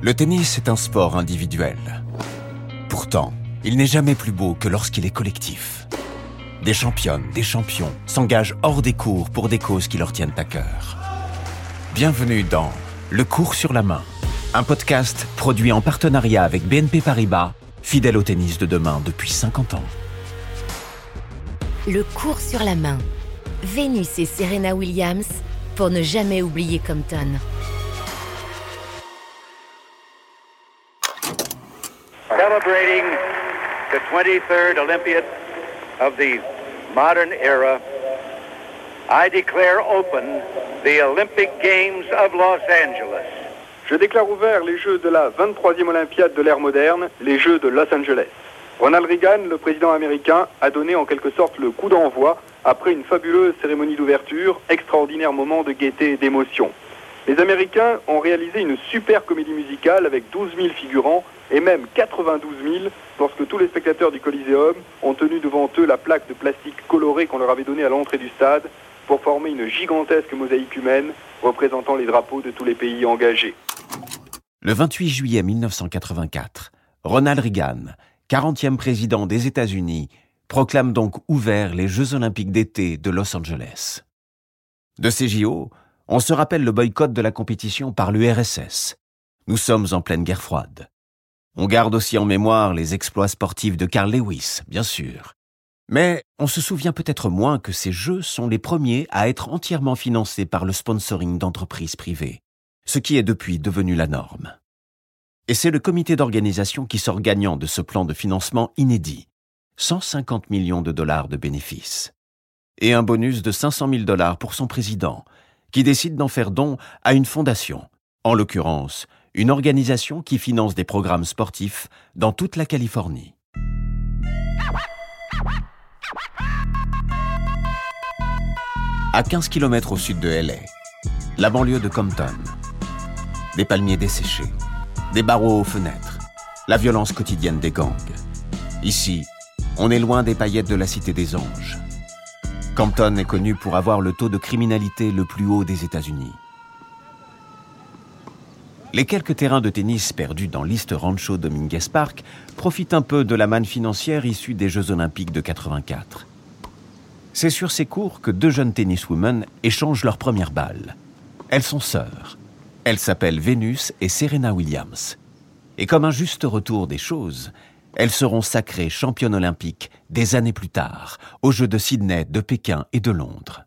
Le tennis est un sport individuel. Pourtant, il n'est jamais plus beau que lorsqu'il est collectif. Des championnes, des champions s'engagent hors des cours pour des causes qui leur tiennent à cœur. Bienvenue dans Le cours sur la main, un podcast produit en partenariat avec BNP Paribas, fidèle au tennis de demain depuis 50 ans. Le cours sur la main. Vénus et Serena Williams pour ne jamais oublier Compton. The 23rd Olympiad of the modern era, I declare open the Olympic Games of Los Angeles. Je déclare ouvert les Jeux de la 23e Olympiade de l'ère moderne, les Jeux de Los Angeles. Ronald Reagan, le président américain, a donné en quelque sorte le coup d'envoi après une fabuleuse cérémonie d'ouverture, extraordinaire moment de gaieté et d'émotion. Les Américains ont réalisé une super comédie musicale avec 12 000 figurants et même 92 000 lorsque tous les spectateurs du Coliseum ont tenu devant eux la plaque de plastique colorée qu'on leur avait donnée à l'entrée du stade pour former une gigantesque mosaïque humaine représentant les drapeaux de tous les pays engagés. Le 28 juillet 1984, Ronald Reagan, 40e président des États-Unis, proclame donc ouvert les Jeux olympiques d'été de Los Angeles. De ces JO, on se rappelle le boycott de la compétition par l'URSS. Nous sommes en pleine guerre froide. On garde aussi en mémoire les exploits sportifs de Carl Lewis, bien sûr. Mais on se souvient peut-être moins que ces Jeux sont les premiers à être entièrement financés par le sponsoring d'entreprises privées, ce qui est depuis devenu la norme. Et c'est le comité d'organisation qui sort gagnant de ce plan de financement inédit. 150 millions de dollars de bénéfices. Et un bonus de 500 000 dollars pour son président, qui décide d'en faire don à une fondation, en l'occurrence une organisation qui finance des programmes sportifs dans toute la Californie. À 15 km au sud de LA, la banlieue de Compton. Des palmiers desséchés, des barreaux aux fenêtres, la violence quotidienne des gangs. Ici, on est loin des paillettes de la Cité des Anges. Compton est connu pour avoir le taux de criminalité le plus haut des États-Unis. Les quelques terrains de tennis perdus dans l'East Rancho Dominguez Park profitent un peu de la manne financière issue des Jeux Olympiques de 84. C'est sur ces cours que deux jeunes tenniswomen échangent leur première balle. Elles sont sœurs. Elles s'appellent Vénus et Serena Williams. Et comme un juste retour des choses, elles seront sacrées championnes olympiques des années plus tard, aux Jeux de Sydney, de Pékin et de Londres.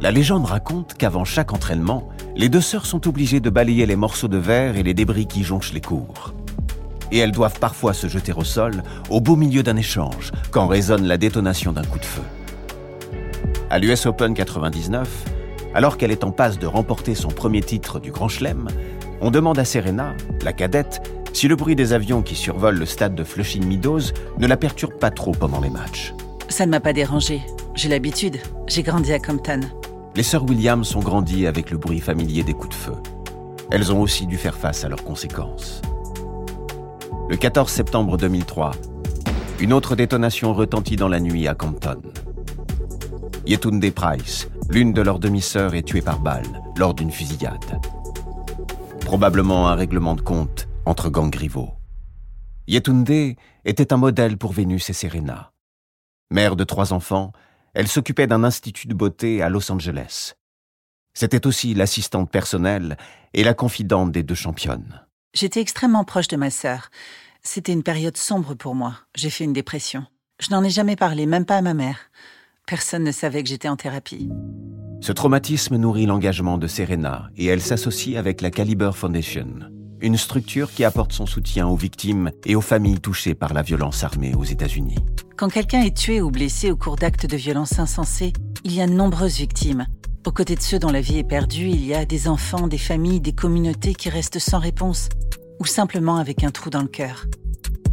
La légende raconte qu'avant chaque entraînement, les deux sœurs sont obligées de balayer les morceaux de verre et les débris qui jonchent les cours. Et elles doivent parfois se jeter au sol au beau milieu d'un échange, quand résonne la détonation d'un coup de feu. À l'US Open 99, alors qu'elle est en passe de remporter son premier titre du Grand Chelem, on demande à Serena, la cadette, si le bruit des avions qui survolent le stade de Flushing Meadows ne la perturbe pas trop pendant les matchs. Ça ne m'a pas dérangé. J'ai l'habitude. J'ai grandi à Compton. Les sœurs Williams ont grandi avec le bruit familier des coups de feu. Elles ont aussi dû faire face à leurs conséquences. Le 14 septembre 2003, une autre détonation retentit dans la nuit à Compton. Yetunde Price, l'une de leurs demi-sœurs, est tuée par balle lors d'une fusillade. Probablement un règlement de compte entre gangs rivaux. Yetunde était un modèle pour Vénus et Serena. Mère de trois enfants, elle s'occupait d'un institut de beauté à Los Angeles. C'était aussi l'assistante personnelle et la confidente des deux championnes. J'étais extrêmement proche de ma sœur. C'était une période sombre pour moi. J'ai fait une dépression. Je n'en ai jamais parlé, même pas à ma mère. Personne ne savait que j'étais en thérapie. Ce traumatisme nourrit l'engagement de Serena et elle s'associe avec la Caliber Foundation, une structure qui apporte son soutien aux victimes et aux familles touchées par la violence armée aux États-Unis. Quand quelqu'un est tué ou blessé au cours d'actes de violence insensés, il y a de nombreuses victimes. Aux côtés de ceux dont la vie est perdue, il y a des enfants, des familles, des communautés qui restent sans réponse ou simplement avec un trou dans le cœur.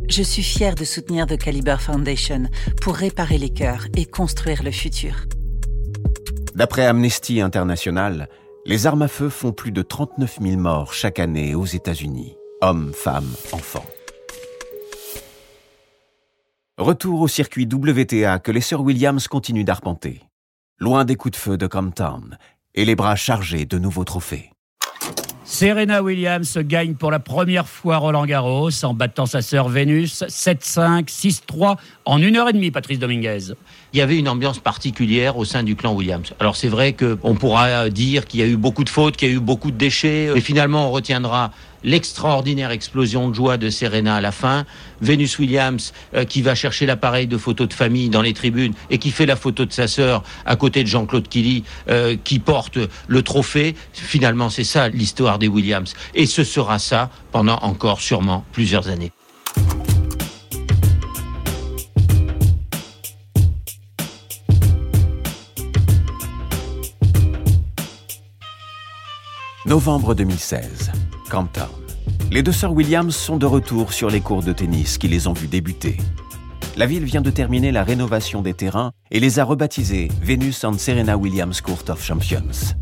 Je suis fière de soutenir The Caliber Foundation pour réparer les cœurs et construire le futur. D'après Amnesty International, les armes à feu font plus de 39 000 morts chaque année aux États-Unis, hommes, femmes, enfants. Retour au circuit WTA que les sœurs Williams continuent d'arpenter, loin des coups de feu de Compton et les bras chargés de nouveaux trophées. Serena Williams gagne pour la première fois Roland Garros en battant sa sœur Vénus 7-5, 6-3 en une heure et demie, Patrice Dominguez. Il y avait une ambiance particulière au sein du clan Williams. Alors c'est vrai qu'on pourra dire qu'il y a eu beaucoup de fautes, qu'il y a eu beaucoup de déchets, mais finalement on retiendra l'extraordinaire explosion de joie de Serena à la fin, Venus Williams euh, qui va chercher l'appareil de photo de famille dans les tribunes et qui fait la photo de sa sœur à côté de Jean-Claude Killy euh, qui porte le trophée. Finalement, c'est ça l'histoire des Williams. Et ce sera ça pendant encore sûrement plusieurs années. Novembre 2016. Les deux sœurs Williams sont de retour sur les cours de tennis qui les ont vues débuter. La ville vient de terminer la rénovation des terrains et les a rebaptisés Venus and Serena Williams Court of Champions.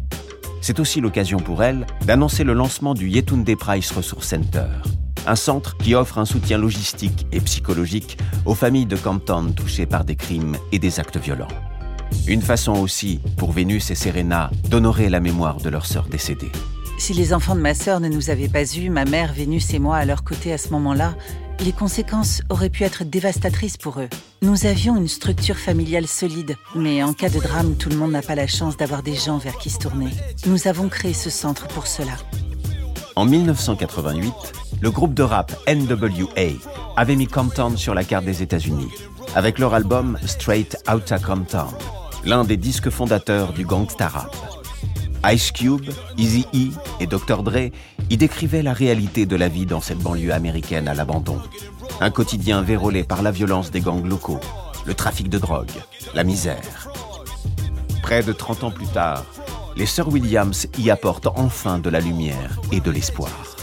C'est aussi l'occasion pour elles d'annoncer le lancement du Yetunde Price Resource Center, un centre qui offre un soutien logistique et psychologique aux familles de Campton touchées par des crimes et des actes violents. Une façon aussi pour Vénus et Serena d'honorer la mémoire de leur sœur décédée. Si les enfants de ma sœur ne nous avaient pas eus, ma mère, Vénus et moi à leur côté à ce moment-là, les conséquences auraient pu être dévastatrices pour eux. Nous avions une structure familiale solide, mais en cas de drame, tout le monde n'a pas la chance d'avoir des gens vers qui se tourner. Nous avons créé ce centre pour cela. En 1988, le groupe de rap NWA avait mis Compton sur la carte des États-Unis, avec leur album Straight Outta Compton, l'un des disques fondateurs du gangsta rap. Ice Cube, Easy-E et Dr. Dre y décrivaient la réalité de la vie dans cette banlieue américaine à l'abandon. Un quotidien vérolé par la violence des gangs locaux, le trafic de drogue, la misère. Près de 30 ans plus tard, les sœurs Williams y apportent enfin de la lumière et de l'espoir.